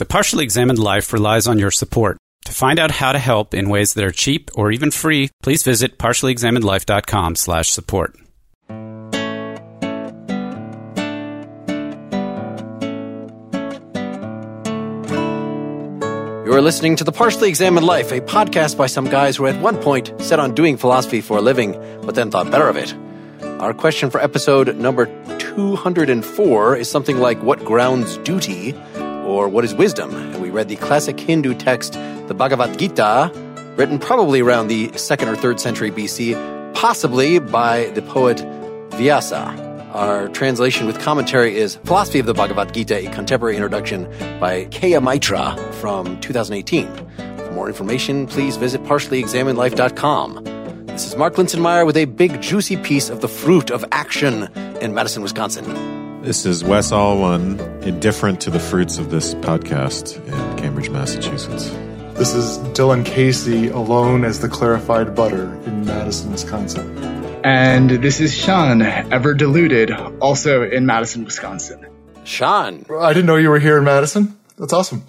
The Partially Examined Life relies on your support. To find out how to help in ways that are cheap or even free, please visit partiallyexaminedlife.com slash support. You're listening to The Partially Examined Life, a podcast by some guys who at one point set on doing philosophy for a living, but then thought better of it. Our question for episode number 204 is something like What grounds duty? Or What is wisdom? And we read the classic Hindu text, the Bhagavad Gita, written probably around the 2nd or 3rd century BC, possibly by the poet Vyasa. Our translation with commentary is Philosophy of the Bhagavad Gita, a contemporary introduction by Keya Maitra from 2018. For more information, please visit partiallyexaminedlife.com. This is Mark Linsenmayer with a big, juicy piece of the fruit of action in Madison, Wisconsin. This is Wes Alwan, indifferent to the fruits of this podcast in Cambridge, Massachusetts. This is Dylan Casey, alone as the clarified butter in Madison, Wisconsin. And this is Shaan, ever deluded, also in Madison, Wisconsin. Shaan. I didn't know you were here in Madison. That's awesome.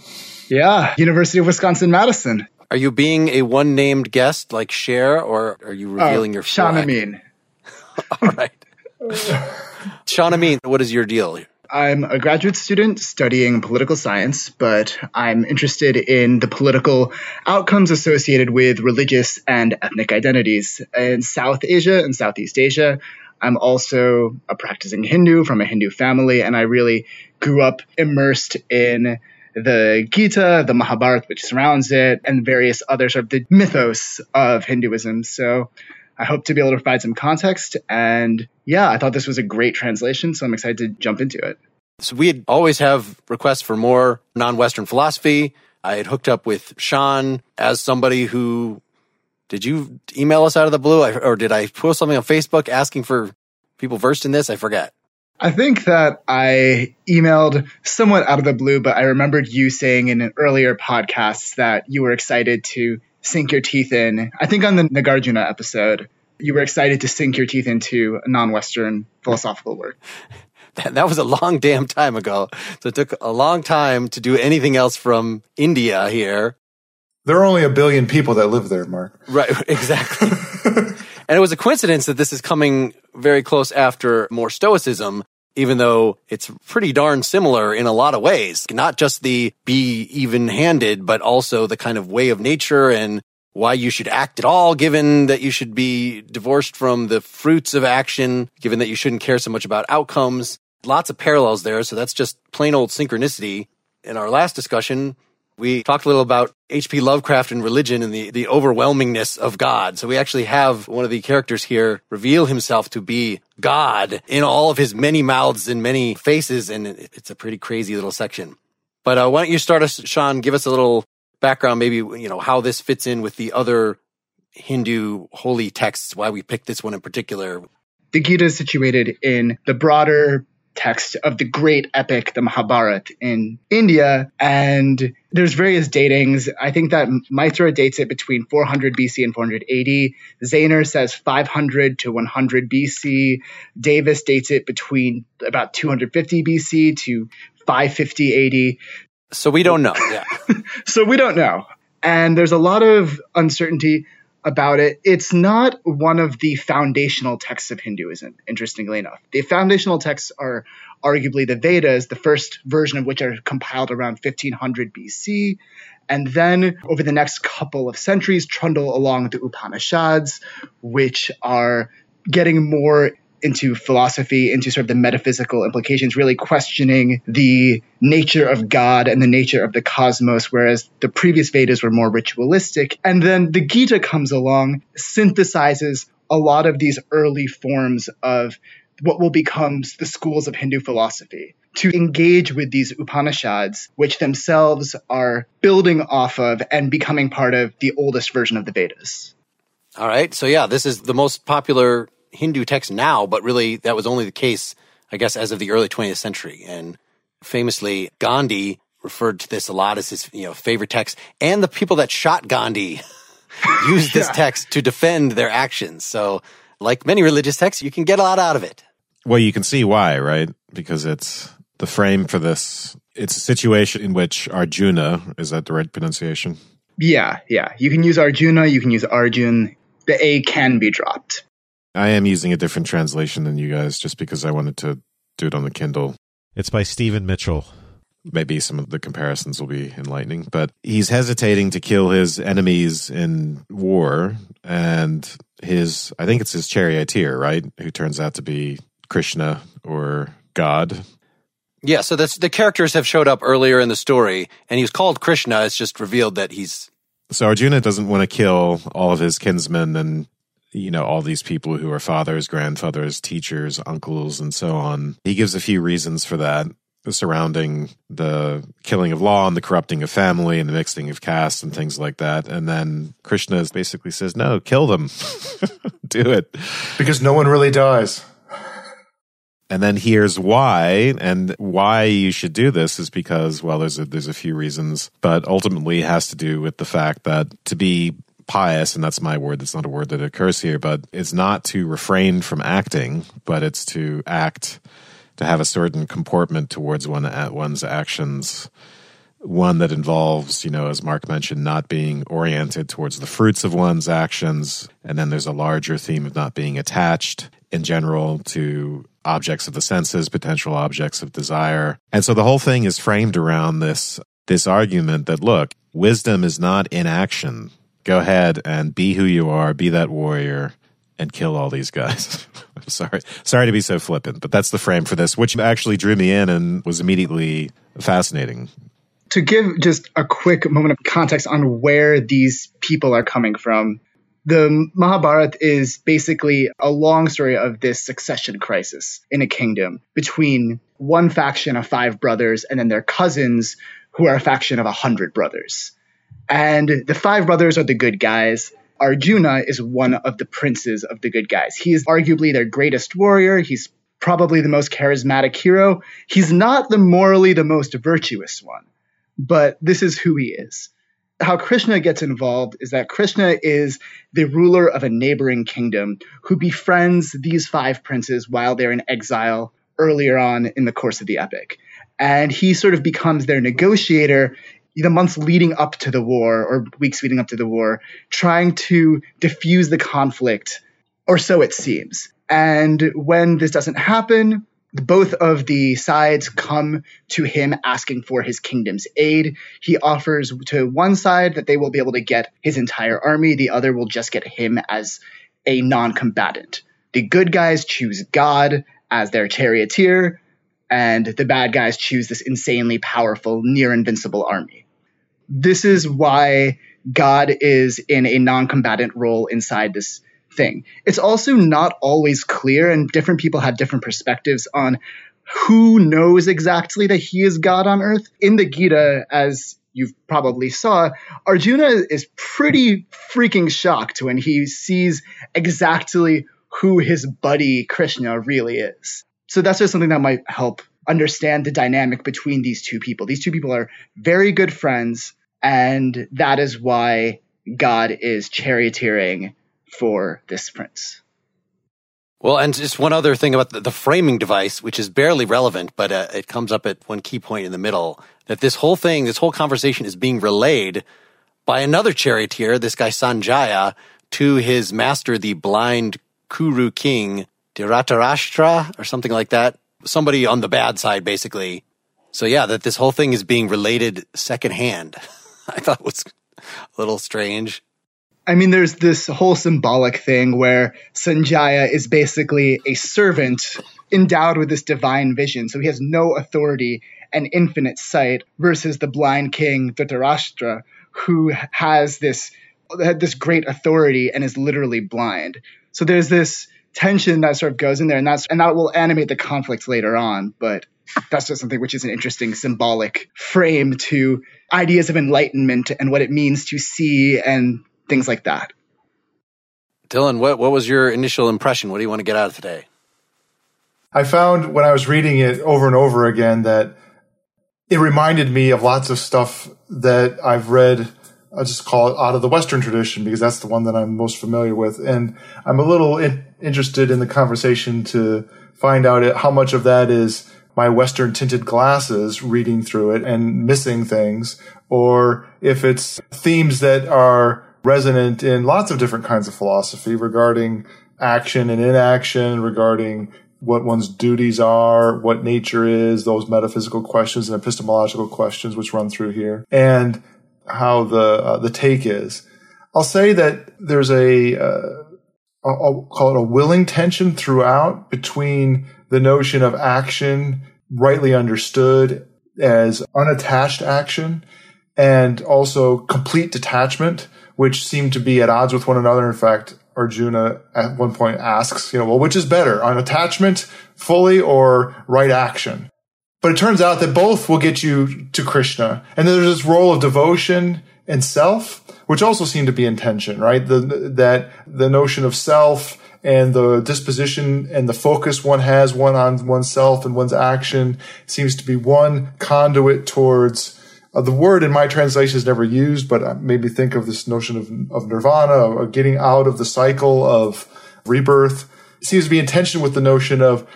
Yeah, University of Wisconsin Madison. Are you being a one named guest like Cher, or are you revealing oh, your Sean flag? Amin. All right. Amin, what is your deal? I'm a graduate student studying political science, but I'm interested in the political outcomes associated with religious and ethnic identities in South Asia and Southeast Asia. I'm also a practicing Hindu from a Hindu family, and I really grew up immersed in the Gita, the Mahabharata, which surrounds it, and various other sort of the mythos of Hinduism. So I hope to be able to provide some context. And yeah, I thought this was a great translation, so I'm excited to jump into it. So we always have requests for more non-Western philosophy. I had hooked up with Shaan as somebody who did you email us out of the blue, or did I post something on Facebook asking for people versed in this? I forget. I think that I emailed somewhat out of the blue, but I remembered you saying in an earlier podcast that you were excited to sink your teeth in. I think on the Nagarjuna episode, you were excited to sink your teeth into a non-Western philosophical work. That, that was a long damn time ago. So it took a long time to do anything else from India here. There are only a billion people that live there, Mark. Right, exactly. and it was a coincidence that this is coming very close after more Stoicism, even though it's pretty darn similar in a lot of ways. Not just the be even handed, but also the kind of way of nature and why you should act at all, given that you should be divorced from the fruits of action, given that you shouldn't care so much about outcomes. Lots of parallels there. So that's just plain old synchronicity. In our last discussion, we talked a little about H.P. Lovecraft and religion and the, the overwhelmingness of God. So we actually have one of the characters here reveal himself to be God in all of his many mouths and many faces. And it's a pretty crazy little section. But uh, why don't you start us, Shaan? Give us a little background, maybe, you know, how this fits in with the other Hindu holy texts, why we picked this one in particular. The Gita is situated in the broader text of the great epic, the Mahabharata in India. And there's various datings. I think that Maitra dates it between 400 BC and 480. Zaehner says 500 to 100 BC. Davis dates it between about 250 BC to 550 AD. So we don't know. Yeah. so we don't know. And there's a lot of uncertainty about it. It's not one of the foundational texts of Hinduism, interestingly enough. The foundational texts are arguably the Vedas, the first version of which are compiled around 1500 BC. And then over the next couple of centuries, trundle along the Upanishads, which are getting more into philosophy, into sort of the metaphysical implications, really questioning the nature of God and the nature of the cosmos, whereas the previous Vedas were more ritualistic. And then the Gita comes along, synthesizes a lot of these early forms of what will become the schools of Hindu philosophy. to engage with these Upanishads, which themselves are building off of and becoming part of the oldest version of the Vedas. All right. So, yeah, this is the most popular Hindu text now, but really that was only the case, I guess, as of the early 20th century. And famously, Gandhi referred to this a lot as his you know favorite text, and the people that shot Gandhi used this yeah. text to defend their actions. So, like many religious texts, you can get a lot out of it. Well, you can see why, right? Because it's the frame for this. It's a situation in which Arjuna is that the right pronunciation? Yeah, yeah. You can use Arjuna. You can use Arjun. The A can be dropped. I am using a different translation than you guys, just because I wanted to do it on the Kindle. It's by Stephen Mitchell maybe some of the comparisons will be enlightening, but he's hesitating to kill his enemies in war. And his, I think it's his charioteer, right? Who turns out to be Krishna or God. Yeah, so that's, the characters have showed up earlier in the story, and he's called Krishna. It's just revealed that he's. So Arjuna doesn't want to kill all of his kinsmen and you know, all these people who are fathers, grandfathers, teachers, uncles, and so on. He gives a few reasons for that surrounding the killing of law and the corrupting of family and the mixing of castes and things like that. And then Krishna basically says, no, kill them. Do it. Because no one really dies. And then here's why, and why you should do this is because, well, there's a, there's a few reasons, but ultimately has to do with the fact that to be pious, and that's my word, that's not a word that occurs here, but it's not to refrain from acting, but it's to act to have a certain comportment towards one at one's actions one that involves, you know, as Mark mentioned, not being oriented towards the fruits of one's actions. And then there's a larger theme of not being attached in general to objects of the senses, potential objects of desire. And so the whole thing is framed around this, this argument that look, wisdom is not inaction. Go ahead and be who you are, be that warrior and kill all these guys. sorry, sorry to be so flippant, but that's the frame for this, which actually drew me in and was immediately fascinating. To give just a quick moment of context on where these people are coming from, the Mahabharata is basically a long story of this succession crisis in a kingdom between one faction of five brothers and then their cousins who are a faction of a hundred brothers. And the five brothers are the good guys Arjuna is one of the princes of the good guys. He is arguably their greatest warrior. He's probably the most charismatic hero. He's not the morally the most virtuous one, but this is who he is. How Krishna gets involved is that Krishna is the ruler of a neighboring kingdom who befriends these five princes while they're in exile earlier on in the course of the epic. And he sort of becomes their negotiator the months leading up to the war or weeks leading up to the war, trying to diffuse the conflict, or so it seems. And when this doesn't happen, both of the sides come to him asking for his kingdom's aid. He offers to one side that they will be able to get his entire army, the other will just get him as a non combatant. The good guys choose God as their charioteer, and the bad guys choose this insanely powerful, near invincible army. This is why God is in a non combatant role inside this thing. It's also not always clear, and different people have different perspectives on who knows exactly that he is God on earth. In the Gita, as you probably saw, Arjuna is pretty freaking shocked when he sees exactly who his buddy Krishna really is. So that's just something that might help understand the dynamic between these two people. These two people are very good friends, and that is why God is charioteering for this prince. Well, and just one other thing about the, the framing device, which is barely relevant, but uh, it comes up at one key point in the middle, that this whole thing, this whole conversation is being relayed by another charioteer, this guy Sanjaya, to his master, the blind Kuru king, Dhritarashtra, or something like that somebody on the bad side, basically. So yeah, that this whole thing is being related secondhand. I thought was a little strange. I mean, there's this whole symbolic thing where Sanjaya is basically a servant endowed with this divine vision. So he has no authority and infinite sight versus the blind king Dhritarashtra, who has this this great authority and is literally blind. So there's this tension that sort of goes in there, and that's and that will animate the conflict later on. But that's just something which is an interesting symbolic frame to ideas of enlightenment and what it means to see and things like that. Dylan, what, what was your initial impression? What do you want to get out of today? I found when I was reading it over and over again that it reminded me of lots of stuff that I've read. I'll just call it out of the Western tradition because that's the one that I'm most familiar with. And I'm a little in, interested in the conversation to find out how much of that is my Western tinted glasses reading through it and missing things, or if it's themes that are resonant in lots of different kinds of philosophy regarding action and inaction, regarding what one's duties are, what nature is, those metaphysical questions and epistemological questions which run through here, and how the uh, the take is. I'll say that there's a uh, I'll call it a willing tension throughout between the notion of action rightly understood as unattached action and also complete detachment, which seem to be at odds with one another. In fact, Arjuna at one point asks, you know, well, which is better, on attachment fully or right action? But it turns out that both will get you to Krishna. And there's this role of devotion and self, which also seem to be in tension, right? The, that the notion of self and the disposition and the focus one has one on oneself and one's action seems to be one conduit towards uh, the word in my translation is never used, but uh, maybe think of this notion of, of nirvana or getting out of the cycle of rebirth. It seems to be in tension with the notion of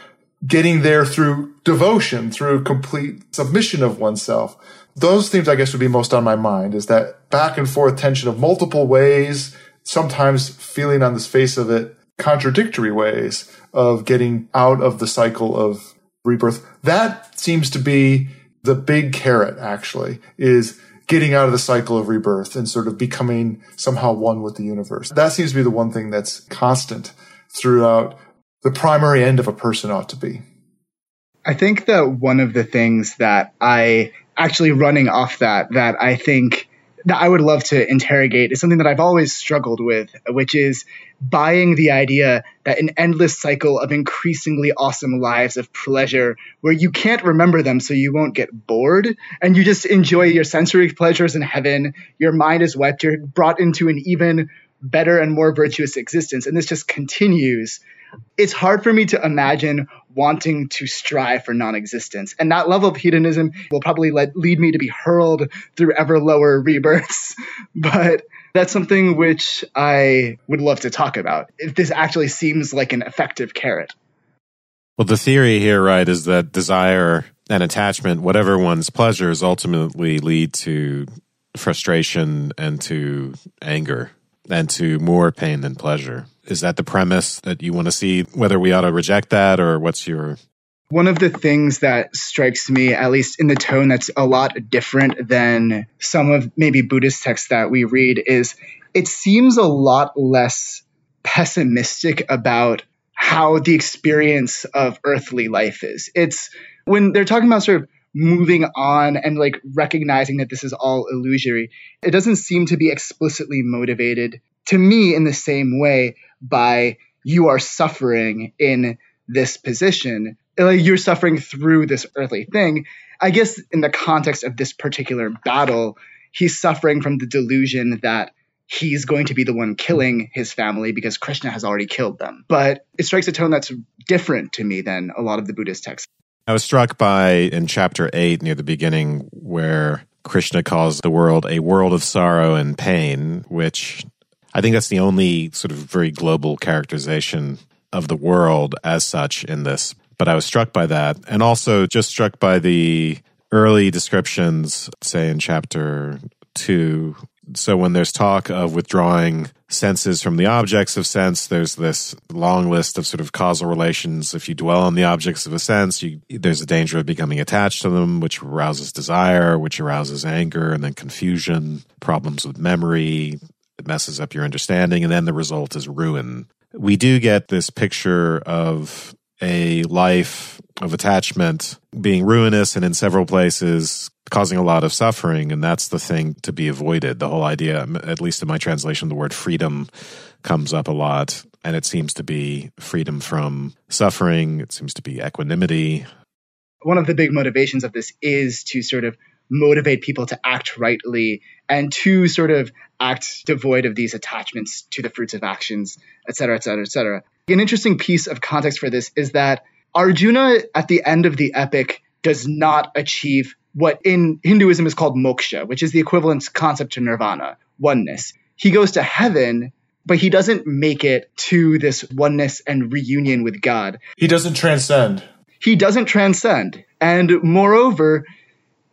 getting there through devotion, through complete submission of oneself. Those themes, I guess, would be most on my mind is that back and forth tension of multiple ways, sometimes feeling on the face of it contradictory ways of getting out of the cycle of rebirth. That seems to be the big carrot actually is getting out of the cycle of rebirth and sort of becoming somehow one with the universe. That seems to be the one thing that's constant throughout the primary end of a person ought to be. I think that one of the things that I actually running off that, that I think that I would love to interrogate is something that I've always struggled with, which is buying the idea that an endless cycle of increasingly awesome lives of pleasure where you can't remember them so you won't get bored and you just enjoy your sensory pleasures in heaven, your mind is wet, you're brought into an even better and more virtuous existence. And this just continues it's hard for me to imagine wanting to strive for non-existence. And that level of hedonism will probably let, lead me to be hurled through ever lower rebirths. But that's something which i would love to talk about if this actually seems like an effective carrot. Well the theory here right is that desire and attachment whatever one's pleasures ultimately lead to frustration and to anger and to more pain than pleasure is that the premise that you want to see whether we ought to reject that or what's your one of the things that strikes me, at least in the tone that's a lot different than some of maybe Buddhist texts that we read, is it seems a lot less pessimistic about how the experience of earthly life is. It's when they're talking about sort of moving on and like recognizing that this is all illusory, it doesn't seem to be explicitly motivated to me in the same way by you are suffering in this position. Like you're suffering through this earthly thing. I guess in the context of this particular battle he's suffering from the delusion that he's going to be the one killing his family because krishna has already killed them. But it strikes a tone that's different to me than a lot of the buddhist texts. I was struck by in chapter 8 near the beginning where krishna calls the world a world of sorrow and pain which I think that's the only sort of very global characterization of the world as such in this. But I was struck by that and also just struck by the early descriptions, say in chapter two. So when there's talk of withdrawing senses from the objects of sense, there's this long list of sort of causal relations. If you dwell on the objects of a sense, you, there's a danger of becoming attached to them, which arouses desire, which arouses anger, and then confusion, problems with memory, it messes up your understanding, and then the result is ruin. We do get this picture of a life of attachment being ruinous and in several places causing a lot of suffering. And that's the thing to be avoided. The whole idea, at least in my translation, the word freedom comes up a lot. And it seems to be freedom from suffering, it seems to be equanimity. one of the big motivations of this is to sort of motivate people to act rightly and to sort of act devoid of these attachments to the fruits of actions, et cetera, et cetera, et cetera. An interesting piece of context for this is that Arjuna, at the end of the epic, does not achieve what in Hinduism is called moksha, which is the equivalent concept to nirvana, oneness. He goes to heaven, but he doesn't make it to this oneness and reunion with God. He doesn't transcend. He doesn't transcend. And moreover,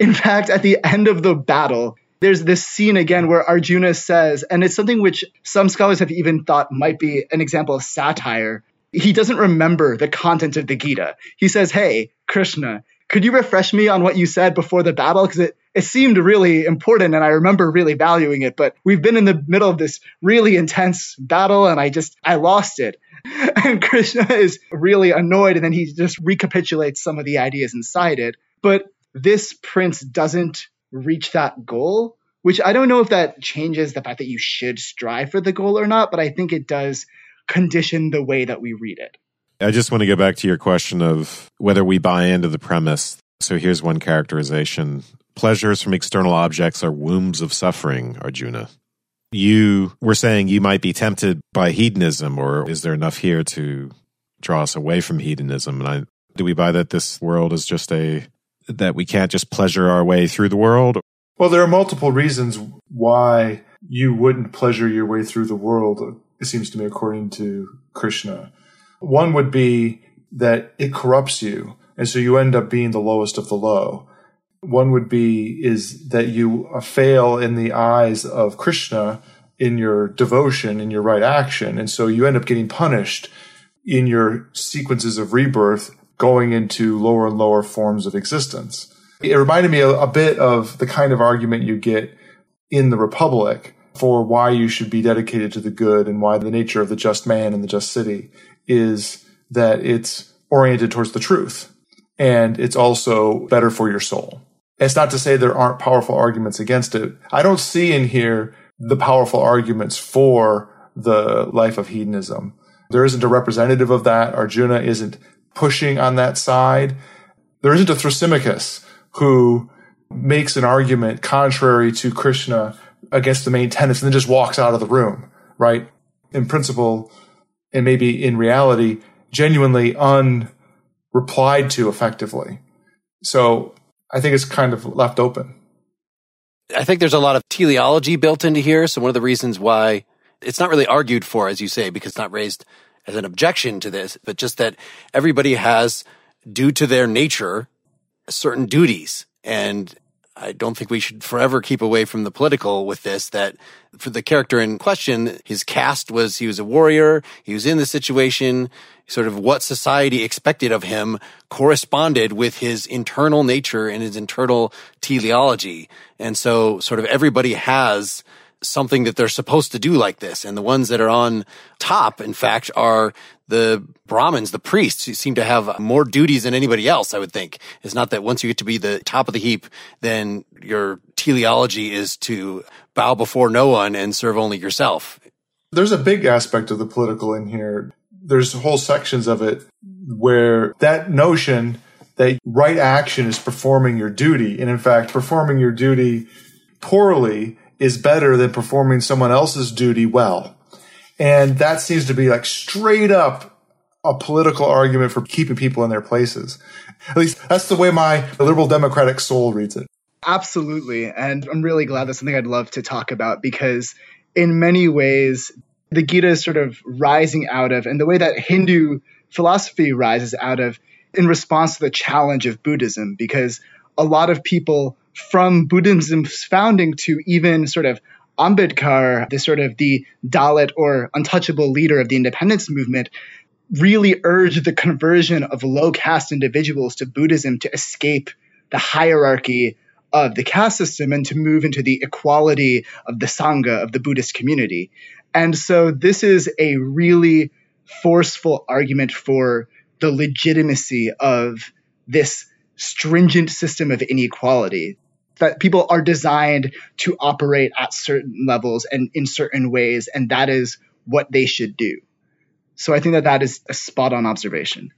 in fact, at the end of the battle, there's this scene again where Arjuna says, and it's something which some scholars have even thought might be an example of satire. He doesn't remember the content of the Gita. He says, Hey, Krishna, could you refresh me on what you said before the battle? Because it, it seemed really important and I remember really valuing it, but we've been in the middle of this really intense battle and I just, I lost it. And Krishna is really annoyed and then he just recapitulates some of the ideas inside it. But this prince doesn't reach that goal, which I don't know if that changes the fact that you should strive for the goal or not, but I think it does condition the way that we read it. I just want to go back to your question of whether we buy into the premise. So here's one characterization Pleasures from external objects are wombs of suffering, Arjuna. You were saying you might be tempted by hedonism, or is there enough here to draw us away from hedonism? And I, do we buy that this world is just a that we can't just pleasure our way through the world? Well, there are multiple reasons why you wouldn't pleasure your way through the world, it seems to me, according to Krishna. One would be that it corrupts you, and so you end up being the lowest of the low. One would be is that you fail in the eyes of Krishna in your devotion, in your right action, and so you end up getting punished in your sequences of rebirth going into lower and lower forms of existence. It reminded me a, a bit of the kind of argument you get in the Republic for why you should be dedicated to the good and why the nature of the just man and the just city is that it's oriented towards the truth and it's also better for your soul. It's not to say there aren't powerful arguments against it. I don't see in here the powerful arguments for the life of hedonism. There isn't a representative of that. Arjuna isn't pushing on that side. There isn't a Thrasymachus who makes an argument contrary to Krishna against the main tenets and then just walks out of the room, right? In principle, and maybe in reality, genuinely unreplied to effectively. So I think it's kind of left open. I think there's a lot of teleology built into here. So one of the reasons why it's not really argued for, as you say, because it's not raised as an objection to this, but just that everybody has, due to their nature, certain duties. And I don't think we should forever keep away from the political with this, that for the character in question, his caste was he was a warrior, he was in the situation, sort of what society expected of him corresponded with his internal nature and his internal teleology. And so sort of everybody has something that they're supposed to do like this. And the ones that are on top, in fact, are the Brahmins, the priests, who seem to have more duties than anybody else, I would think. It's not that once you get to be the top of the heap, then your teleology is to bow before no one and serve only yourself. There's a big aspect of the political in here. There's whole sections of it where that notion that right action is performing your duty. And in fact, performing your duty poorly is better than performing someone else's duty well. And that seems to be like straight up a political argument for keeping people in their places. At least that's the way my liberal democratic soul reads it. Absolutely. And I'm really glad that's something I'd love to talk about because in many ways, the Gita is sort of rising out of, and the way that Hindu philosophy rises out of in response to the challenge of Buddhism, because a lot of people from Buddhism's founding to even sort of Ambedkar, the sort of the Dalit or untouchable leader of the independence movement, really urged the conversion of low caste individuals to Buddhism to escape the hierarchy of the caste system and to move into the equality of the Sangha, of the Buddhist community. And so this is a really forceful argument for the legitimacy of this stringent system of inequality that people are designed to operate at certain levels and in certain ways, and that is what they should do. So I think that that is a spot on observation.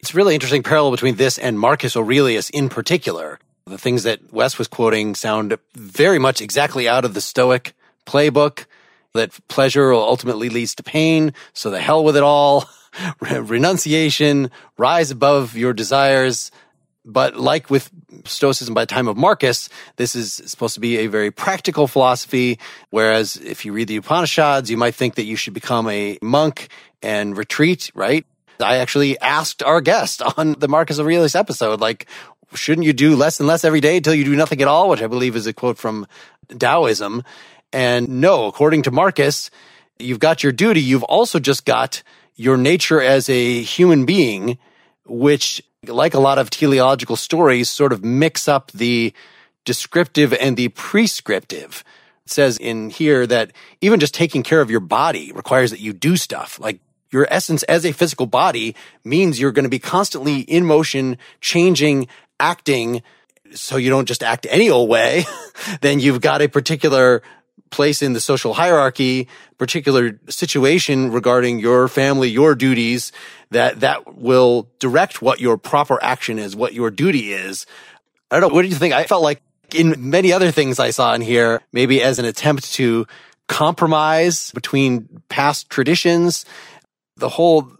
It's really interesting parallel between this and Marcus Aurelius in particular. The things that Wes was quoting sound very much exactly out of the Stoic playbook that pleasure ultimately leads to pain. So the hell with it all. Renunciation, rise above your desires. But like with Stoicism by the time of Marcus, this is supposed to be a very practical philosophy. Whereas if you read the Upanishads, you might think that you should become a monk and retreat, right? I actually asked our guest on the Marcus Aurelius episode, like, shouldn't you do less and less every day until you do nothing at all? Which I believe is a quote from Taoism. And no, according to Marcus, you've got your duty. You've also just got your nature as a human being, which, like a lot of teleological stories, sort of mix up the descriptive and the prescriptive. It says in here that even just taking care of your body requires that you do stuff. Like your essence as a physical body means you're going to be constantly in motion, changing, acting. So you don't just act any old way. then you've got a particular place in the social hierarchy, particular situation regarding your family, your duties, that that will direct what your proper action is, what your duty is. I don't know. What do you think? I felt like in many other things I saw in here, maybe as an attempt to compromise between past traditions, the whole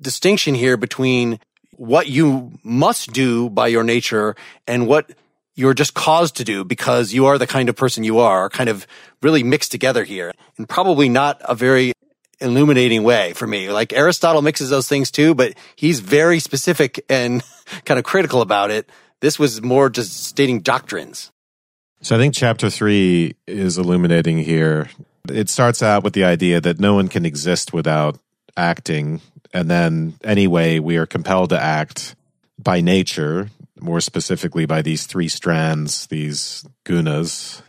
distinction here between what you must do by your nature and what you're just caused to do because you are the kind of person you are, kind of really mixed together here and probably not a very illuminating way for me. Like Aristotle mixes those things too, but he's very specific and kind of critical about it. This was more just stating doctrines. So I think chapter three is illuminating here. It starts out with the idea that no one can exist without acting. And then, anyway, we are compelled to act by nature more specifically by these three strands, these gunas,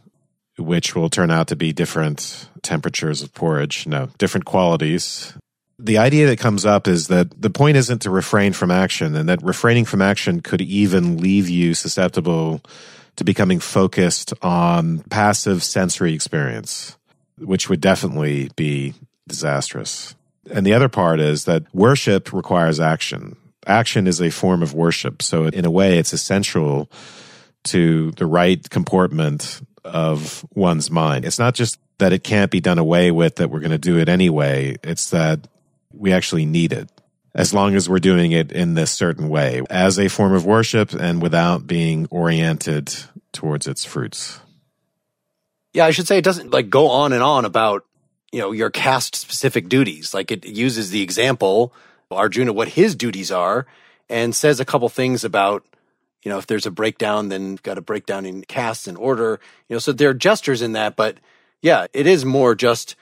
which will turn out to be different temperatures of porridge, no, different qualities. The idea that comes up is that the point isn't to refrain from action, and that refraining from action could even leave you susceptible to becoming focused on passive sensory experience, which would definitely be disastrous. And the other part is that worship requires action action is a form of worship. So, in a way, it's essential to the right comportment of one's mind. It's not just that it can't be done away with, that we're going to do it anyway. It's that we actually need it as long as we're doing it in this certain way as a form of worship and without being oriented towards its fruits. Yeah, I should say it doesn't like go on and on about, you know, your caste specific duties. Like it uses the example Arjuna what his duties are and says a couple things about, you know, if there's a breakdown, then got a breakdown in castes and order, you know, so there are gestures in that. But yeah, it is more just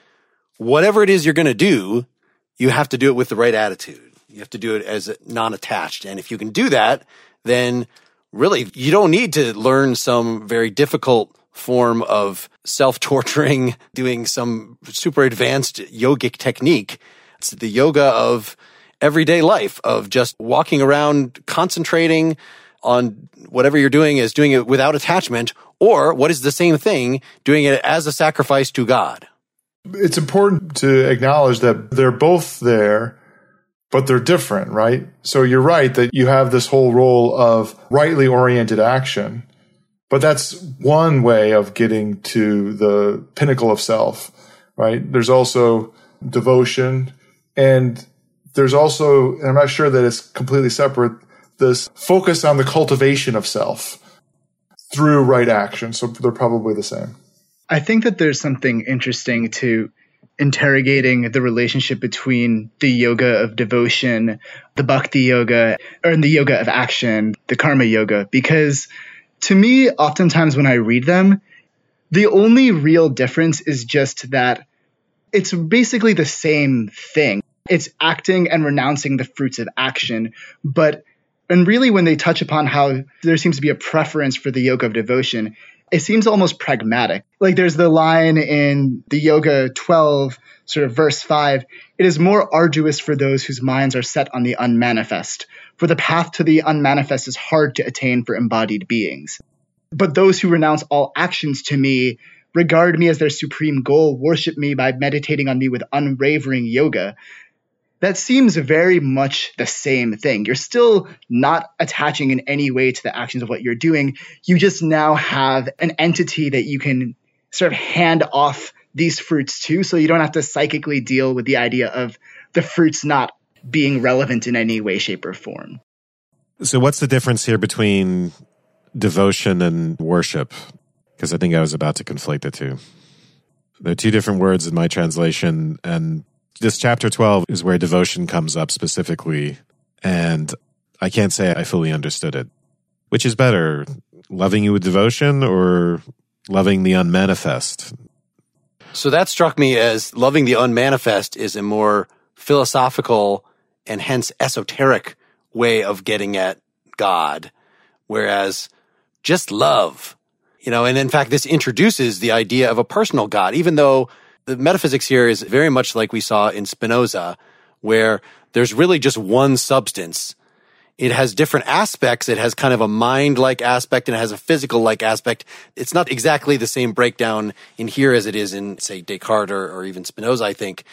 whatever it is you're going to do, you have to do it with the right attitude. You have to do it as non attached. And if you can do that, then really you don't need to learn some very difficult form of self torturing, doing some super advanced yogic technique. It's the yoga of everyday life of just walking around, concentrating on whatever you're doing is doing it without attachment, or what is the same thing, doing it as a sacrifice to God. It's important to acknowledge that they're both there, but they're different, right? So you're right that you have this whole role of rightly oriented action, but that's one way of getting to the pinnacle of self, right? There's also devotion and there's also, and I'm not sure that it's completely separate, this focus on the cultivation of self through right action. So they're probably the same. I think that there's something interesting to interrogating the relationship between the yoga of devotion, the bhakti yoga, or the yoga of action, the karma yoga, because to me, oftentimes when I read them, the only real difference is just that it's basically the same thing it's acting and renouncing the fruits of action. But, and really, when they touch upon how there seems to be a preference for the yoga of devotion, it seems almost pragmatic. Like there's the line in the Yoga 12, sort of verse 5 it is more arduous for those whose minds are set on the unmanifest, for the path to the unmanifest is hard to attain for embodied beings. But those who renounce all actions to me regard me as their supreme goal, worship me by meditating on me with unwavering yoga. That seems very much the same thing. You're still not attaching in any way to the actions of what you're doing. You just now have an entity that you can sort of hand off these fruits to, so you don't have to psychically deal with the idea of the fruits not being relevant in any way, shape, or form. So, what's the difference here between devotion and worship? Because I think I was about to conflate the two. There are two different words in my translation, and this chapter 12 is where devotion comes up specifically. And I can't say I fully understood it. Which is better, loving you with devotion or loving the unmanifest? So that struck me as loving the unmanifest is a more philosophical and hence esoteric way of getting at God. Whereas just love, you know, and in fact, this introduces the idea of a personal God, even though the metaphysics here is very much like we saw in Spinoza, where there's really just one substance. It has different aspects. It has kind of a mind like aspect and it has a physical like aspect. It's not exactly the same breakdown in here as it is in, say, Descartes or, or even Spinoza, I think,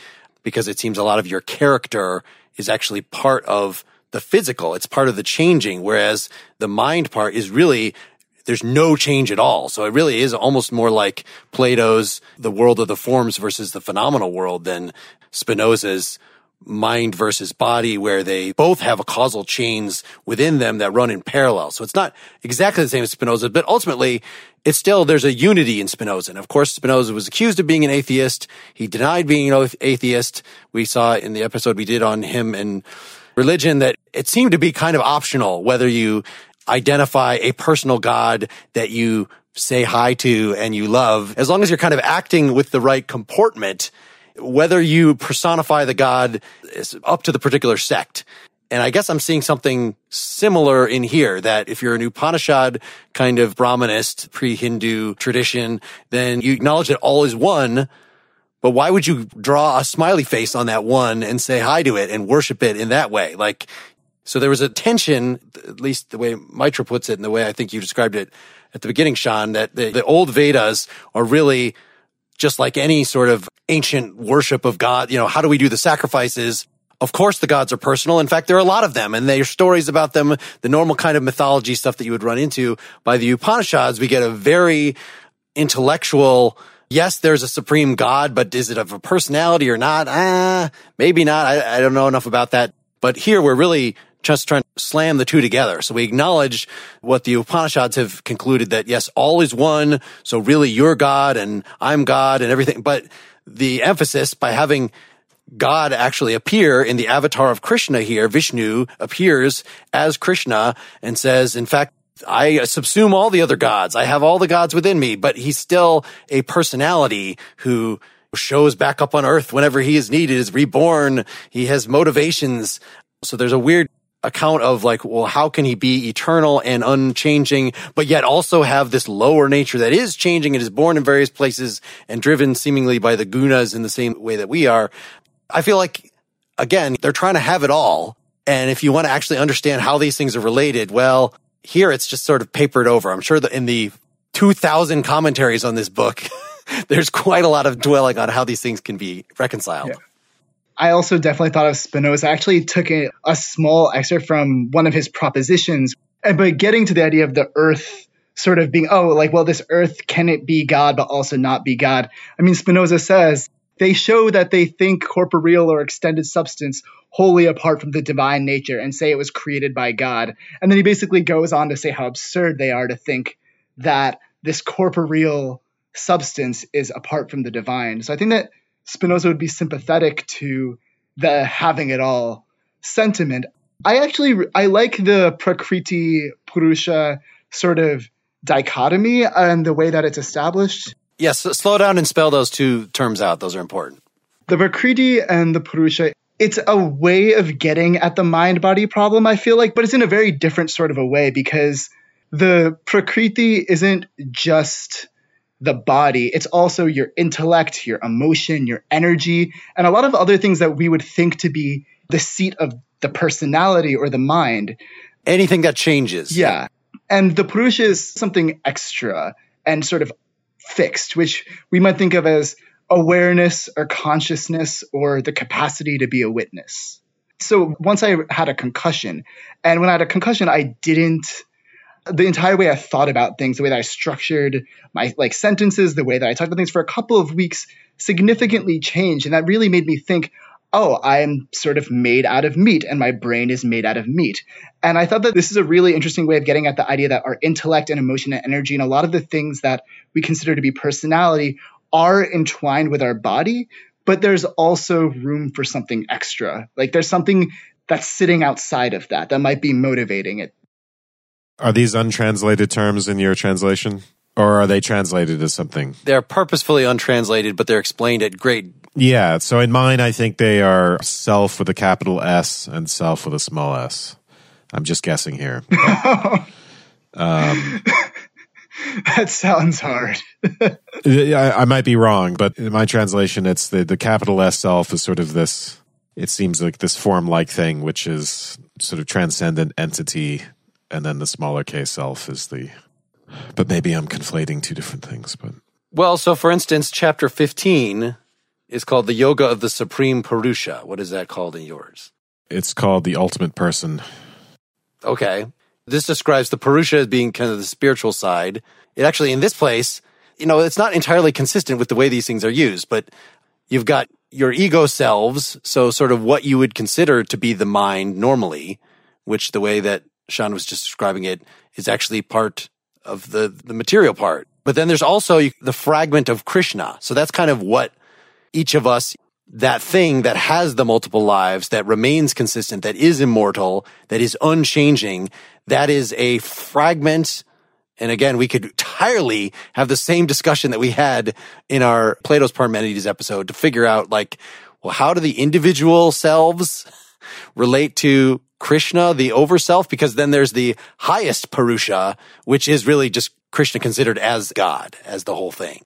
because it seems a lot of your character is actually part of the physical. It's part of the changing, whereas the mind part is really there's no change at all. So it really is almost more like Plato's the world of the forms versus the phenomenal world than Spinoza's mind versus body, where they both have a causal chains within them that run in parallel. So it's not exactly the same as Spinoza, but ultimately it's still, there's a unity in Spinoza. And of course, Spinoza was accused of being an atheist. He denied being an atheist. We saw in the episode we did on him and religion that it seemed to be kind of optional whether you identify a personal God that you say hi to and you love, as long as you're kind of acting with the right comportment, whether you personify the God is up to the particular sect. And I guess I'm seeing something similar in here that if you're an Upanishad kind of Brahmanist, pre-Hindu tradition, then you acknowledge that all is one. But why would you draw a smiley face on that one and say hi to it and worship it in that way? Like so there was a tension, at least the way Maitreya puts it and the way I think you described it at the beginning, Shaan, that the, the old Vedas are really just like any sort of ancient worship of God. You know, how do we do the sacrifices? Of course, the gods are personal. In fact, there are a lot of them and there are stories about them, the normal kind of mythology stuff that you would run into. By the Upanishads, we get a very intellectual, yes, there's a supreme God, but is it of a personality or not? Ah, maybe not. I, I don't know enough about that. But here we're really just trying to slam the two together. So we acknowledge what the Upanishads have concluded that yes, all is one. So really you're God and I'm God and everything. But the emphasis by having God actually appear in the avatar of Krishna here, Vishnu appears as Krishna and says, in fact, I subsume all the other gods. I have all the gods within me, but he's still a personality who shows back up on earth whenever he is needed, is reborn. He has motivations. So there's a weird account of like, well, how can he be eternal and unchanging, but yet also have this lower nature that is changing and is born in various places and driven seemingly by the gunas in the same way that we are. I feel like, again, they're trying to have it all. And if you want to actually understand how these things are related, well, here it's just sort of papered over. I'm sure that in the 2000 commentaries on this book, there's quite a lot of dwelling on how these things can be reconciled. Yeah. I also definitely thought of Spinoza. I actually took a, a small excerpt from one of his propositions, and but getting to the idea of the earth sort of being, oh, like, well, this earth can it be God, but also not be God? I mean, Spinoza says they show that they think corporeal or extended substance wholly apart from the divine nature and say it was created by God. And then he basically goes on to say how absurd they are to think that this corporeal substance is apart from the divine. So I think that Spinoza would be sympathetic to the having it all sentiment. I actually I like the Prakriti Purusha sort of dichotomy and the way that it's established. Yes, slow down and spell those two terms out. Those are important. The Prakriti and the Purusha, it's a way of getting at the mind body problem, I feel like, but it's in a very different sort of a way because the Prakriti isn't just the body, it's also your intellect, your emotion, your energy, and a lot of other things that we would think to be the seat of the personality or the mind. Anything that changes. Yeah. And the Purusha is something extra and sort of fixed, which we might think of as awareness or consciousness or the capacity to be a witness. So once I had a concussion, and when I had a concussion, I didn't the entire way I thought about things, the way that I structured my like sentences, the way that I talked about things for a couple of weeks significantly changed. And that really made me think, oh, I am sort of made out of meat and my brain is made out of meat. And I thought that this is a really interesting way of getting at the idea that our intellect and emotion and energy and a lot of the things that we consider to be personality are entwined with our body, but there's also room for something extra. Like there's something that's sitting outside of that that might be motivating it. Are these untranslated terms in your translation? Or are they translated as something? They're purposefully untranslated, but they're explained at great. Yeah. So in mine, I think they are self with a capital S and self with a small s. I'm just guessing here. um, that sounds hard. I, I might be wrong, but in my translation, it's the, the capital S self is sort of this, it seems like this form like thing, which is sort of transcendent entity. And then the smaller case self is the, but maybe I'm conflating two different things, but. Well, so for instance, chapter 15 is called the Yoga of the Supreme Purusha. What is that called in yours? It's called the Ultimate Person. Okay. This describes the Purusha as being kind of the spiritual side. It actually, in this place, you know, it's not entirely consistent with the way these things are used, but you've got your ego selves. So sort of what you would consider to be the mind normally, which the way that Shaan was just describing it is actually part of the, the material part. But then there's also the fragment of Krishna. So that's kind of what each of us, that thing that has the multiple lives, that remains consistent, that is immortal, that is unchanging, that is a fragment. And again, we could entirely have the same discussion that we had in our Plato's Parmenides episode to figure out like, well, how do the individual selves relate to Krishna, the overself? Because then there's the highest Purusha, which is really just Krishna considered as God, as the whole thing.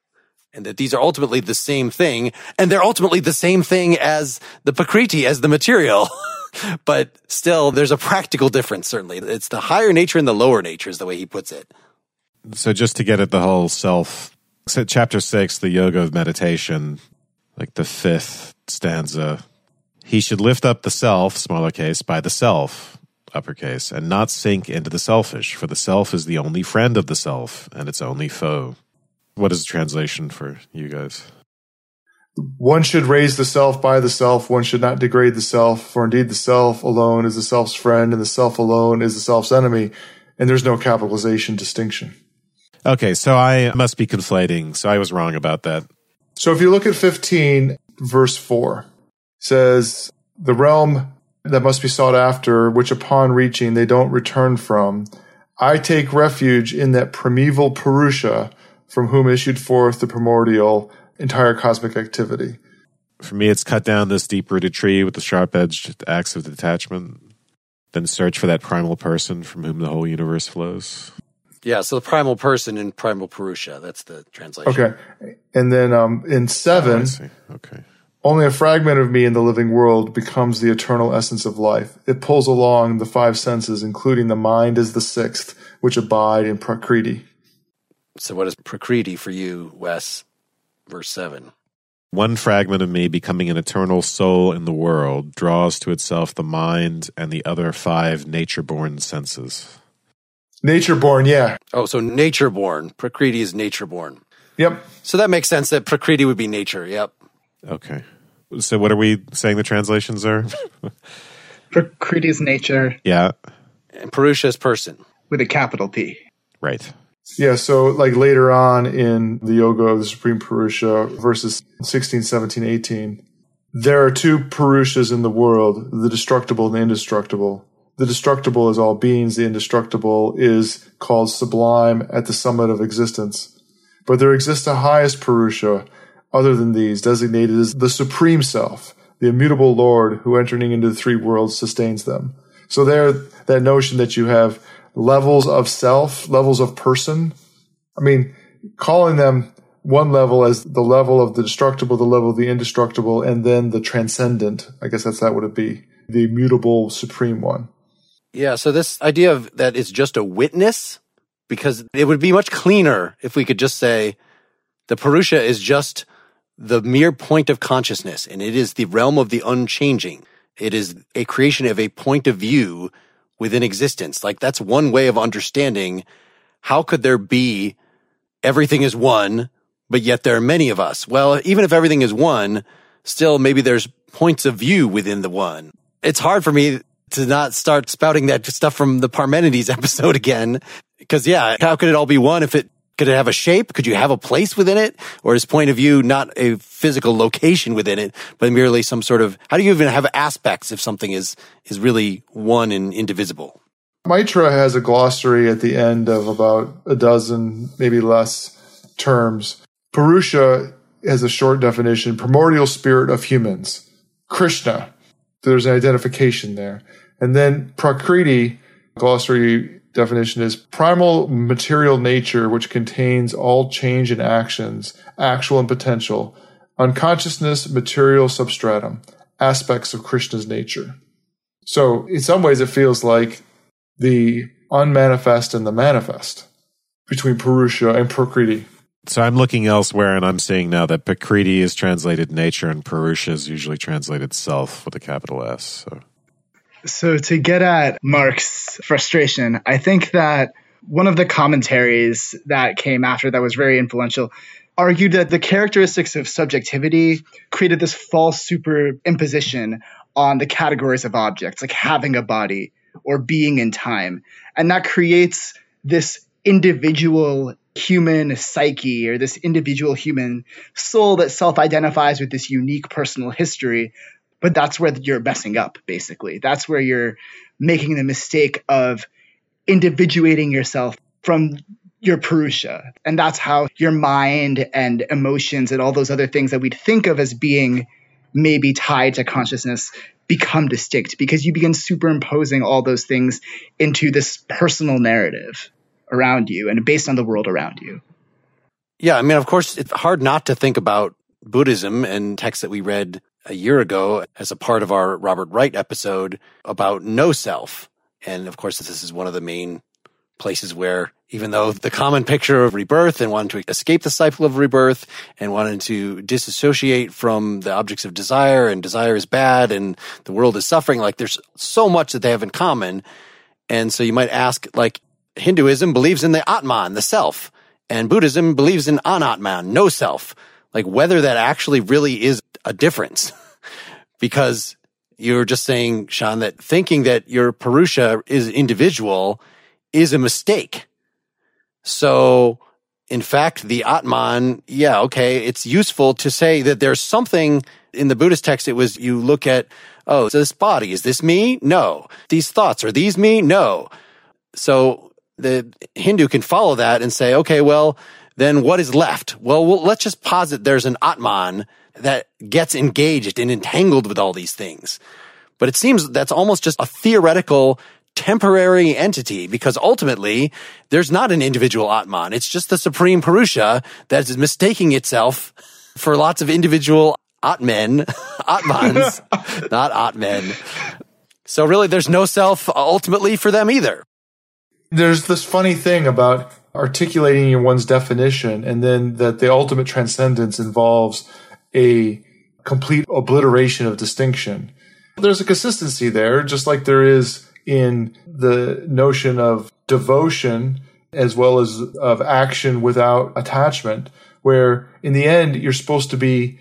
And that these are ultimately the same thing. And they're ultimately the same thing as the Prakriti, as the material. but still, there's a practical difference, certainly. It's the higher nature and the lower nature, is the way he puts it. So, just to get at the whole self, so chapter six, the yoga of meditation, like the fifth stanza, he should lift up the self, smaller case, by the self, uppercase, and not sink into the selfish, for the self is the only friend of the self and its only foe. What is the translation for you guys? One should raise the self by the self. One should not degrade the self, for indeed the self alone is the self's friend, and the self alone is the self's enemy, and there's no capitalization distinction. Okay, so I must be conflating. So I was wrong about that. So if you look at 15, verse 4, says, The realm that must be sought after, which upon reaching they don't return from, I take refuge in that primeval Purusha from whom issued forth the primordial entire cosmic activity. For me, it's cut down this deep rooted tree with the sharp edged axe of detachment, then search for that primal person from whom the whole universe flows. Yeah, so the primal person in primal Purusha. That's the translation. Okay. And then um, in seven, oh, okay. Only a fragment of me in the living world becomes the eternal essence of life. It pulls along the five senses, including the mind as the sixth, which abide in Prakriti. So, what is Prakriti for you, Wes? verse 7. One fragment of me becoming an eternal soul in the world draws to itself the mind and the other five nature born senses. Nature born, yeah. Oh, so nature born. Prakriti is nature born. Yep. So that makes sense that Prakriti would be nature. Yep. Okay. So what are we saying the translations are? Prakriti is nature. Yeah. And Purusha is person. With a capital P. Right. Yeah, so like later on in the Yoga of the Supreme Purusha, verses 16, 17, 18, there are two Purushas in the world, the destructible and the indestructible. The destructible is all beings, the indestructible is called sublime at the summit of existence. But there exists a highest Purusha other than these, designated as the Supreme Self, the immutable Lord who entering into the three worlds sustains them. So there, that notion that you have levels of self, levels of person. I mean, calling them one level as the level of the destructible, the level of the indestructible, and then the transcendent. I guess that's that would it be the immutable supreme one. Yeah. So this idea of that it's just a witness, because it would be much cleaner if we could just say the Purusha is just the mere point of consciousness, and it is the realm of the unchanging. It is a creation of a point of view within existence. Like that's one way of understanding how could there be everything is one, but yet there are many of us. Well, even if everything is one, still maybe there's points of view within the one. It's hard for me to not start spouting that stuff from the Parmenides episode again. Cause yeah, how could it all be one if it could it have a shape? Could you have a place within it? Or is point of view not a physical location within it, but merely some sort of, how do you even have aspects if something is, is really one and indivisible? Maitra has a glossary at the end of about a dozen, maybe less terms. Purusha has a short definition, primordial spirit of humans. Krishna, there's an identification there. And then Prakriti, glossary definition is primal material nature which contains all change and actions, actual and potential, unconsciousness, material substratum, aspects of Krishna's nature. So in some ways it feels like the unmanifest and the manifest between Purusha and Prakriti. So I'm looking elsewhere and I'm seeing now that Prakriti is translated nature and Purusha is usually translated self with a capital S. So so, to get at Mark's frustration, I think that one of the commentaries that came after that was very influential argued that the characteristics of subjectivity created this false superimposition on the categories of objects, like having a body or being in time. And that creates this individual human psyche or this individual human soul that self identifies with this unique personal history but that's where you're messing up basically that's where you're making the mistake of individuating yourself from your Purusha. And that's how your mind and emotions and all those other things that we'd think of as being maybe tied to consciousness become distinct because you begin superimposing all those things into this personal narrative around you and based on the world around you. Yeah, I mean, of course, it's hard not to think about Buddhism and texts that we read a year ago as a part of our Robert Wright episode about no self. And of course, this is one of the main places where even though the common picture of rebirth and wanting to escape the cycle of rebirth and wanting to disassociate from the objects of desire and desire is bad and the world is suffering, like there's so much that they have in common. And so you might ask, like, Hinduism believes in the Atman, the self, and Buddhism believes in Anatman, no self. Like whether that actually really is a difference because you're just saying, Shaan, that thinking that your Purusha is individual is a mistake. So, in fact, the Atman, yeah, okay, it's useful to say that there's something in the Buddhist text. It was you look at, oh, this body, is this me? No. These thoughts, are these me? No. So the Hindu can follow that and say, okay, well, then what is left? Well, well let's just posit there's an Atman that gets engaged and entangled with all these things. But it seems that's almost just a theoretical temporary entity because ultimately there's not an individual Atman. It's just the supreme Purusha that is mistaking itself for lots of individual Atmen, Atmans, not Atmen. So really there's no self ultimately for them either. There's this funny thing about articulating one's definition and then that the ultimate transcendence involves a complete obliteration of distinction. There's a consistency there, just like there is in the notion of devotion as well as of action without attachment, where in the end, you're supposed to be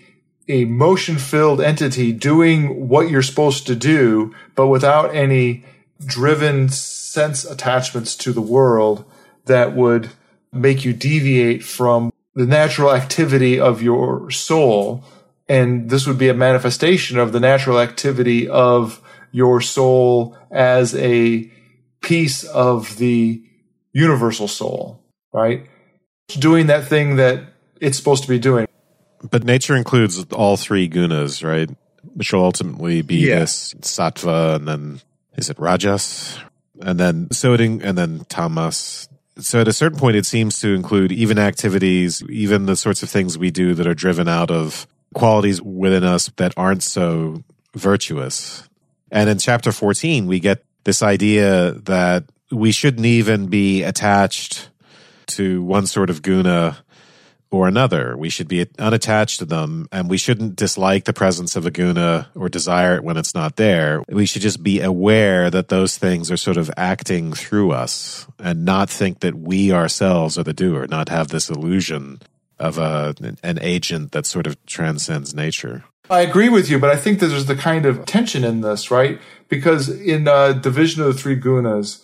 a motion filled entity doing what you're supposed to do, but without any driven sense attachments to the world that would make you deviate from the natural activity of your soul. And this would be a manifestation of the natural activity of your soul as a piece of the universal soul, right? Doing that thing that it's supposed to be doing. But nature includes all three gunas, right? Which will ultimately be yeah. this sattva and then is it rajas? And then soding and then tamas so at a certain point, it seems to include even activities, even the sorts of things we do that are driven out of qualities within us that aren't so virtuous. And in chapter 14, we get this idea that we shouldn't even be attached to one sort of guna or another. We should be unattached to them and we shouldn't dislike the presence of a guna or desire it when it's not there. We should just be aware that those things are sort of acting through us and not think that we ourselves are the doer, not have this illusion of a, an agent that sort of transcends nature. I agree with you, but I think that there's the kind of tension in this, right? Because in uh, Division of the Three Gunas,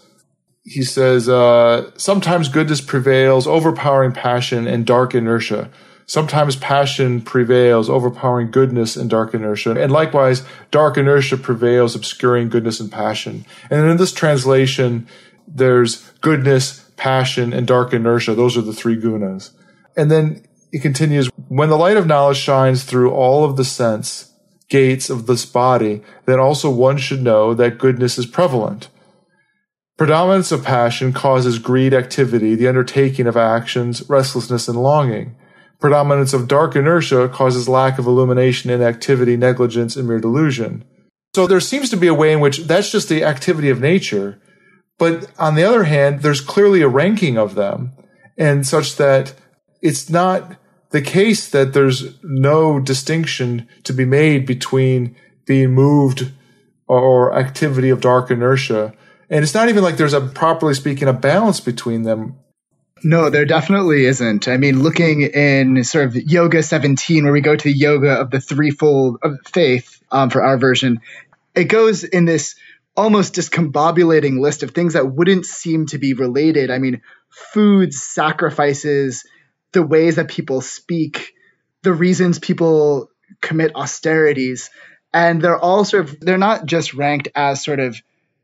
he says, uh, sometimes goodness prevails, overpowering passion and dark inertia. Sometimes passion prevails, overpowering goodness and dark inertia. And likewise, dark inertia prevails, obscuring goodness and passion. And in this translation, there's goodness, passion, and dark inertia. Those are the three gunas. And then it continues, when the light of knowledge shines through all of the sense gates of this body, then also one should know that goodness is prevalent Predominance of passion causes greed, activity, the undertaking of actions, restlessness, and longing. Predominance of dark inertia causes lack of illumination, inactivity, negligence, and mere delusion. So there seems to be a way in which that's just the activity of nature. But on the other hand, there's clearly a ranking of them and such that it's not the case that there's no distinction to be made between being moved or activity of dark inertia and it's not even like there's a properly speaking a balance between them. No, there definitely isn't. I mean, looking in sort of Yoga 17, where we go to the yoga of the threefold of faith um, for our version, it goes in this almost discombobulating list of things that wouldn't seem to be related. I mean, foods, sacrifices, the ways that people speak, the reasons people commit austerities. And they're all sort of, they're not just ranked as sort of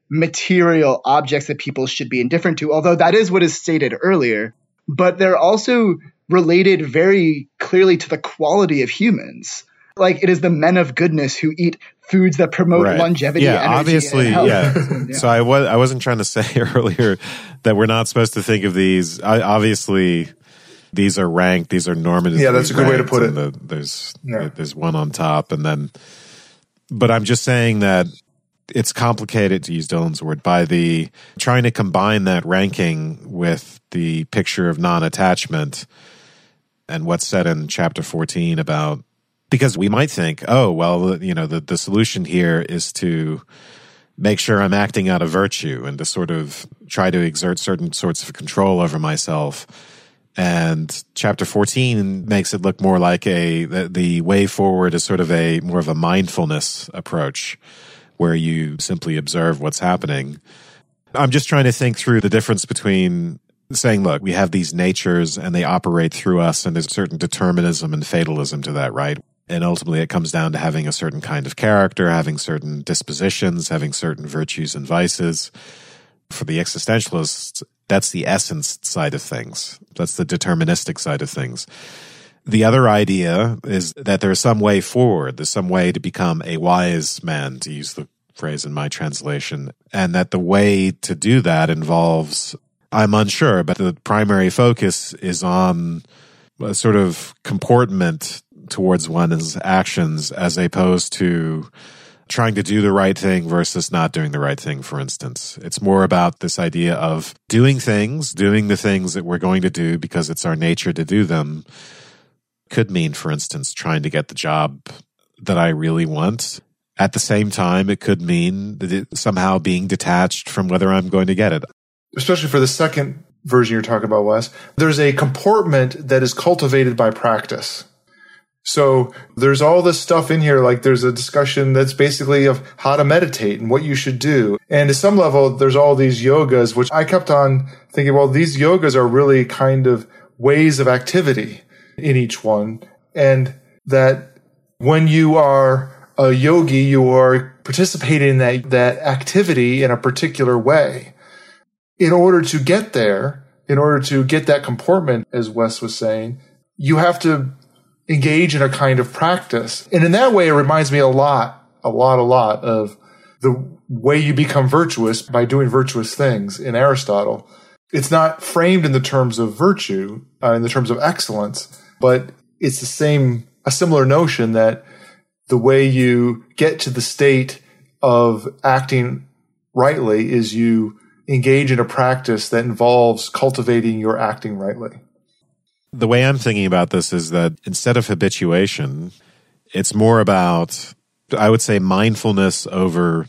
material objects that people should be indifferent to, although that is what is stated earlier. But they're also related very clearly to the quality of humans. Like it is the men of goodness who eat foods that promote right. longevity. Yeah, obviously, yeah. yeah. So I was I wasn't trying to say earlier that we're not supposed to think of these. I, obviously, these are ranked. These are normative. Yeah, that's a good way to put it. The, there's yeah. there's one on top, and then. But I'm just saying that it's complicated to use Dylan's word by the trying to combine that ranking with the picture of non-attachment and what's said in chapter 14 about because we might think, oh, well, you know, the, the solution here is to make sure I'm acting out of virtue and to sort of try to exert certain sorts of control over myself. And chapter 14 makes it look more like a, the, the way forward is sort of a more of a mindfulness approach where you simply observe what's happening. I'm just trying to think through the difference between saying, look, we have these natures and they operate through us, and there's a certain determinism and fatalism to that, right? And ultimately, it comes down to having a certain kind of character, having certain dispositions, having certain virtues and vices. For the existentialists, that's the essence side of things. That's the deterministic side of things. The other idea is that there's some way forward. There's some way to become a wise man, to use the phrase in my translation, and that the way to do that involves, I'm unsure, but the primary focus is on a sort of comportment towards one's actions as opposed to trying to do the right thing versus not doing the right thing, for instance. It's more about this idea of doing things, doing the things that we're going to do because it's our nature to do them could mean, for instance, trying to get the job that I really want. At the same time, it could mean it somehow being detached from whether I'm going to get it. Especially for the second version you're talking about, Wes, there's a comportment that is cultivated by practice. So there's all this stuff in here, like there's a discussion that's basically of how to meditate and what you should do. And to some level, there's all these yogas, which I kept on thinking, well, these yogas are really kind of ways of activity in each one. And that when you are a yogi, you are participating in that, that activity in a particular way. In order to get there, in order to get that comportment, as Wes was saying, you have to engage in a kind of practice. And in that way, it reminds me a lot, a lot, a lot of the way you become virtuous by doing virtuous things in Aristotle. It's not framed in the terms of virtue, uh, in the terms of excellence, but it's the same, a similar notion that the way you get to the state of acting rightly is you engage in a practice that involves cultivating your acting rightly. The way I'm thinking about this is that instead of habituation, it's more about, I would say, mindfulness over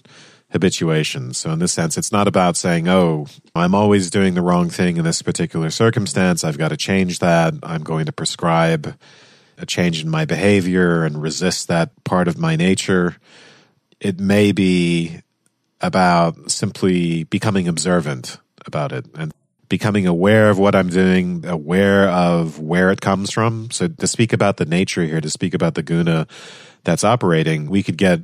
habituation. So in this sense, it's not about saying, oh, I'm always doing the wrong thing in this particular circumstance. I've got to change that. I'm going to prescribe a change in my behavior and resist that part of my nature. It may be about simply becoming observant about it and becoming aware of what I'm doing, aware of where it comes from. So to speak about the nature here, to speak about the guna that's operating, we could get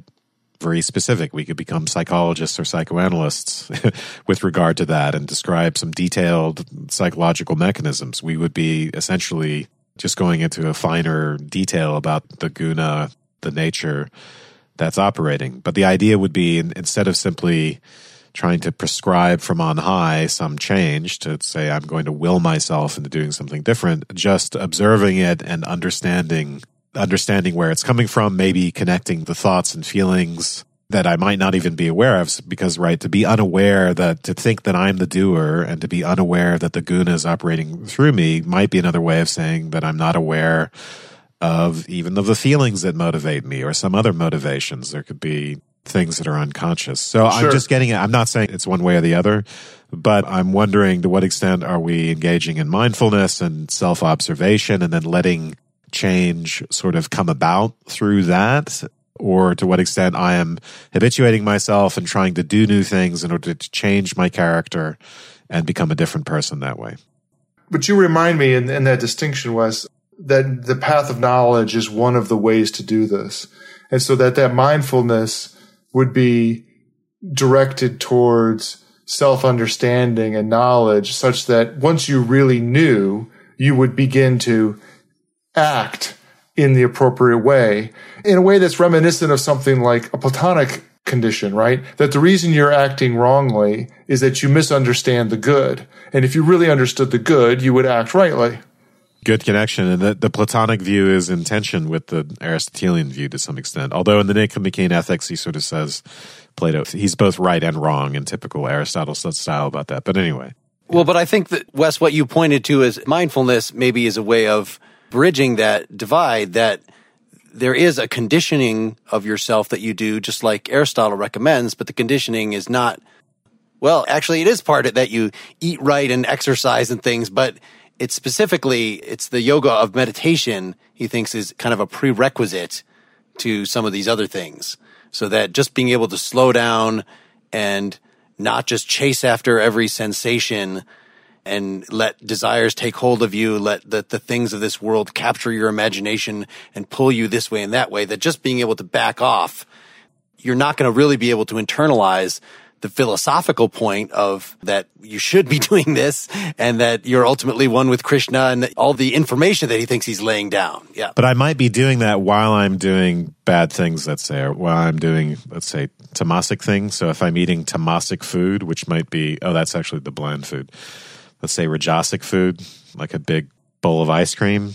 very specific. We could become psychologists or psychoanalysts with regard to that and describe some detailed psychological mechanisms. We would be essentially just going into a finer detail about the guna, the nature that's operating. But the idea would be instead of simply trying to prescribe from on high some change to say I'm going to will myself into doing something different, just observing it and understanding understanding where it's coming from, maybe connecting the thoughts and feelings that I might not even be aware of because right to be unaware that to think that I'm the doer and to be unaware that the guna is operating through me might be another way of saying that I'm not aware of even of the feelings that motivate me or some other motivations there could be things that are unconscious. So sure. I'm just getting it. I'm not saying it's one way or the other, but I'm wondering to what extent are we engaging in mindfulness and self observation and then letting change sort of come about through that? Or to what extent I am habituating myself and trying to do new things in order to change my character and become a different person that way. But you remind me in, in that distinction, was that the path of knowledge is one of the ways to do this. And so that that mindfulness would be directed towards self understanding and knowledge such that once you really knew, you would begin to act in the appropriate way in a way that's reminiscent of something like a platonic condition, right? That the reason you're acting wrongly is that you misunderstand the good. And if you really understood the good, you would act rightly. Good connection. And the, the Platonic view is in tension with the Aristotelian view to some extent. Although in the Nicomachean Ethics, he sort of says Plato, he's both right and wrong in typical Aristotle style about that. But anyway. Well, but I think that, Wes, what you pointed to as mindfulness maybe is a way of bridging that divide that there is a conditioning of yourself that you do, just like Aristotle recommends, but the conditioning is not, well, actually, it is part of that you eat right and exercise and things, but it's specifically it's the yoga of meditation he thinks is kind of a prerequisite to some of these other things. So that just being able to slow down and not just chase after every sensation and let desires take hold of you, let the, the things of this world capture your imagination and pull you this way and that way, that just being able to back off, you're not going to really be able to internalize the philosophical point of that you should be doing this and that you're ultimately one with Krishna and all the information that he thinks he's laying down. Yeah. But I might be doing that while I'm doing bad things, let's say, or while I'm doing, let's say, tamasic things. So if I'm eating tamasic food, which might be, oh, that's actually the bland food. Let's say rajasic food, like a big bowl of ice cream.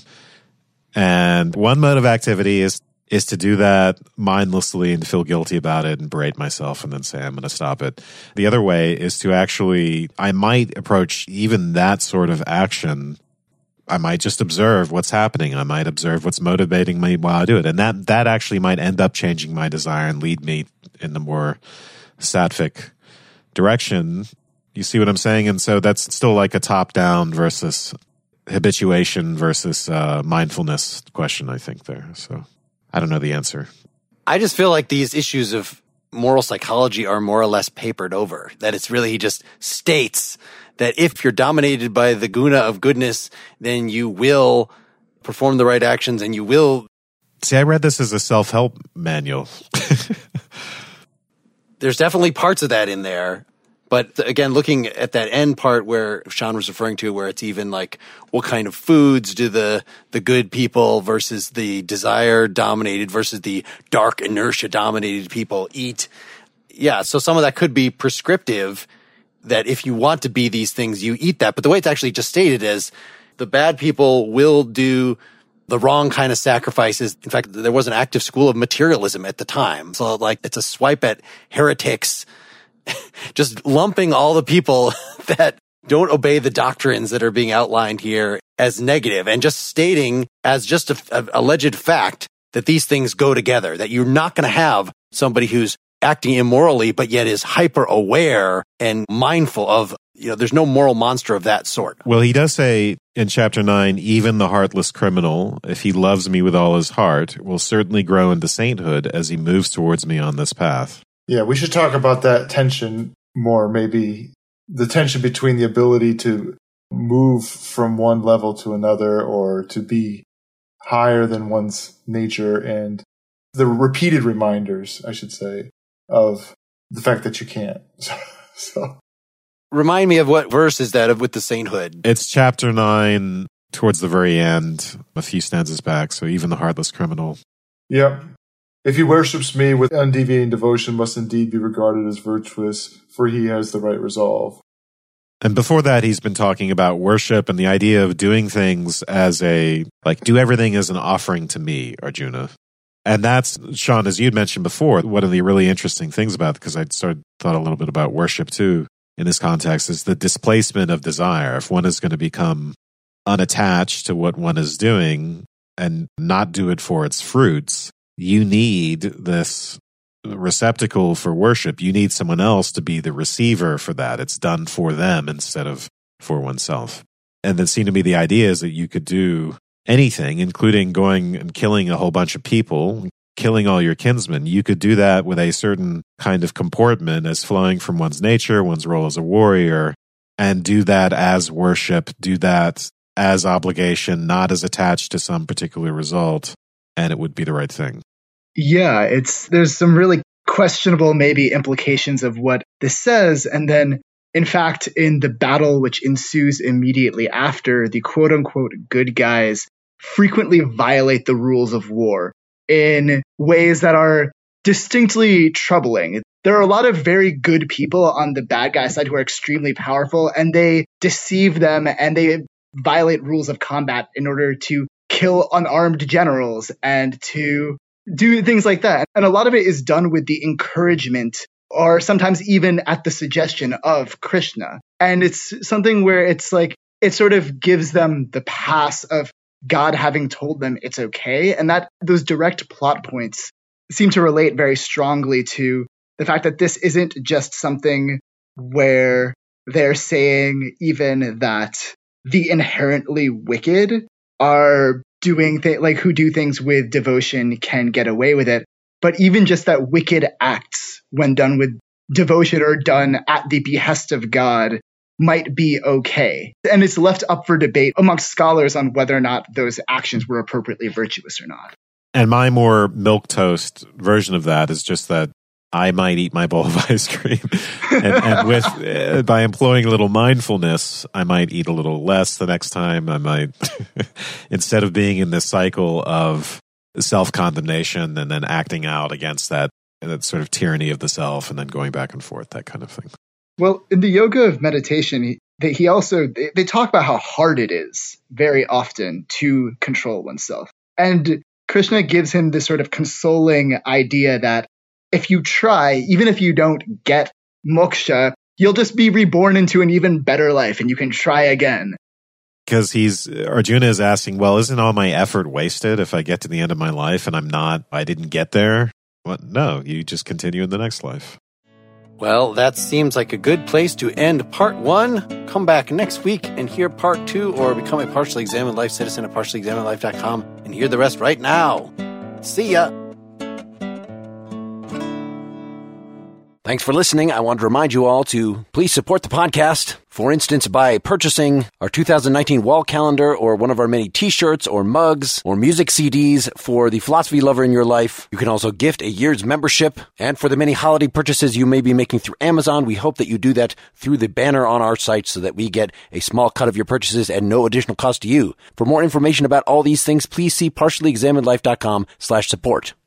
And one mode of activity is is to do that mindlessly and feel guilty about it and berate myself and then say I'm going to stop it. The other way is to actually I might approach even that sort of action I might just observe what's happening. I might observe what's motivating me while I do it. And that that actually might end up changing my desire and lead me in the more sattvic direction. You see what I'm saying? And so that's still like a top down versus habituation versus uh, mindfulness question, I think there. So I don't know the answer. I just feel like these issues of moral psychology are more or less papered over. That it's really, he just states that if you're dominated by the guna of goodness, then you will perform the right actions and you will. See, I read this as a self help manual. There's definitely parts of that in there. But again, looking at that end part where Shaan was referring to, where it's even like, what kind of foods do the, the good people versus the desire dominated versus the dark inertia dominated people eat? Yeah. So some of that could be prescriptive that if you want to be these things, you eat that. But the way it's actually just stated is the bad people will do the wrong kind of sacrifices. In fact, there was an active school of materialism at the time. So like it's a swipe at heretics just lumping all the people that don't obey the doctrines that are being outlined here as negative and just stating as just a, a alleged fact that these things go together, that you're not going to have somebody who's acting immorally, but yet is hyper aware and mindful of, you know, there's no moral monster of that sort. Well, he does say in chapter nine, even the heartless criminal, if he loves me with all his heart, will certainly grow into sainthood as he moves towards me on this path. Yeah, we should talk about that tension more, maybe the tension between the ability to move from one level to another or to be higher than one's nature and the repeated reminders, I should say, of the fact that you can't. so, remind me of what verse is that of with the sainthood? It's chapter nine towards the very end, a few stanzas back. So even the heartless criminal. Yep. If he worships me with undeviating devotion, must indeed be regarded as virtuous, for he has the right resolve. And before that, he's been talking about worship and the idea of doing things as a, like, do everything as an offering to me, Arjuna. And that's, Shaan, as you'd mentioned before, one of the really interesting things about, because I started thought a little bit about worship too in this context, is the displacement of desire. If one is going to become unattached to what one is doing and not do it for its fruits, you need this receptacle for worship. You need someone else to be the receiver for that. It's done for them instead of for oneself. And then seemed to me the idea is that you could do anything, including going and killing a whole bunch of people, killing all your kinsmen. You could do that with a certain kind of comportment as flowing from one's nature, one's role as a warrior, and do that as worship, do that as obligation, not as attached to some particular result, and it would be the right thing. Yeah, it's there's some really questionable maybe implications of what this says and then in fact in the battle which ensues immediately after the quote unquote good guys frequently violate the rules of war in ways that are distinctly troubling. There are a lot of very good people on the bad guy side who are extremely powerful and they deceive them and they violate rules of combat in order to kill unarmed generals and to do things like that. And a lot of it is done with the encouragement or sometimes even at the suggestion of Krishna. And it's something where it's like, it sort of gives them the pass of God having told them it's okay. And that those direct plot points seem to relate very strongly to the fact that this isn't just something where they're saying even that the inherently wicked are doing th- like who do things with devotion can get away with it but even just that wicked acts when done with devotion or done at the behest of god might be okay. And it's left up for debate amongst scholars on whether or not those actions were appropriately virtuous or not. And my more milk toast version of that is just that I might eat my bowl of ice cream, and, and with uh, by employing a little mindfulness, I might eat a little less the next time. I might instead of being in this cycle of self condemnation and then acting out against that that sort of tyranny of the self, and then going back and forth, that kind of thing. Well, in the yoga of meditation, he, he also they, they talk about how hard it is very often to control oneself. And Krishna gives him this sort of consoling idea that if you try, even if you don't get moksha, you'll just be reborn into an even better life and you can try again. Because he's Arjuna is asking, well, isn't all my effort wasted if I get to the end of my life and I'm not, I didn't get there? What? No, you just continue in the next life. Well, that seems like a good place to end part one. Come back next week and hear part two, or become a partially examined life citizen at partiallyexaminedlife.com and hear the rest right now. See ya. Thanks for listening. I want to remind you all to please support the podcast. For instance, by purchasing our 2019 wall calendar or one of our many t-shirts or mugs or music CDs for the philosophy lover in your life. You can also gift a year's membership. And for the many holiday purchases you may be making through Amazon, we hope that you do that through the banner on our site so that we get a small cut of your purchases at no additional cost to you. For more information about all these things, please see partiallyexaminedlife.com slash support.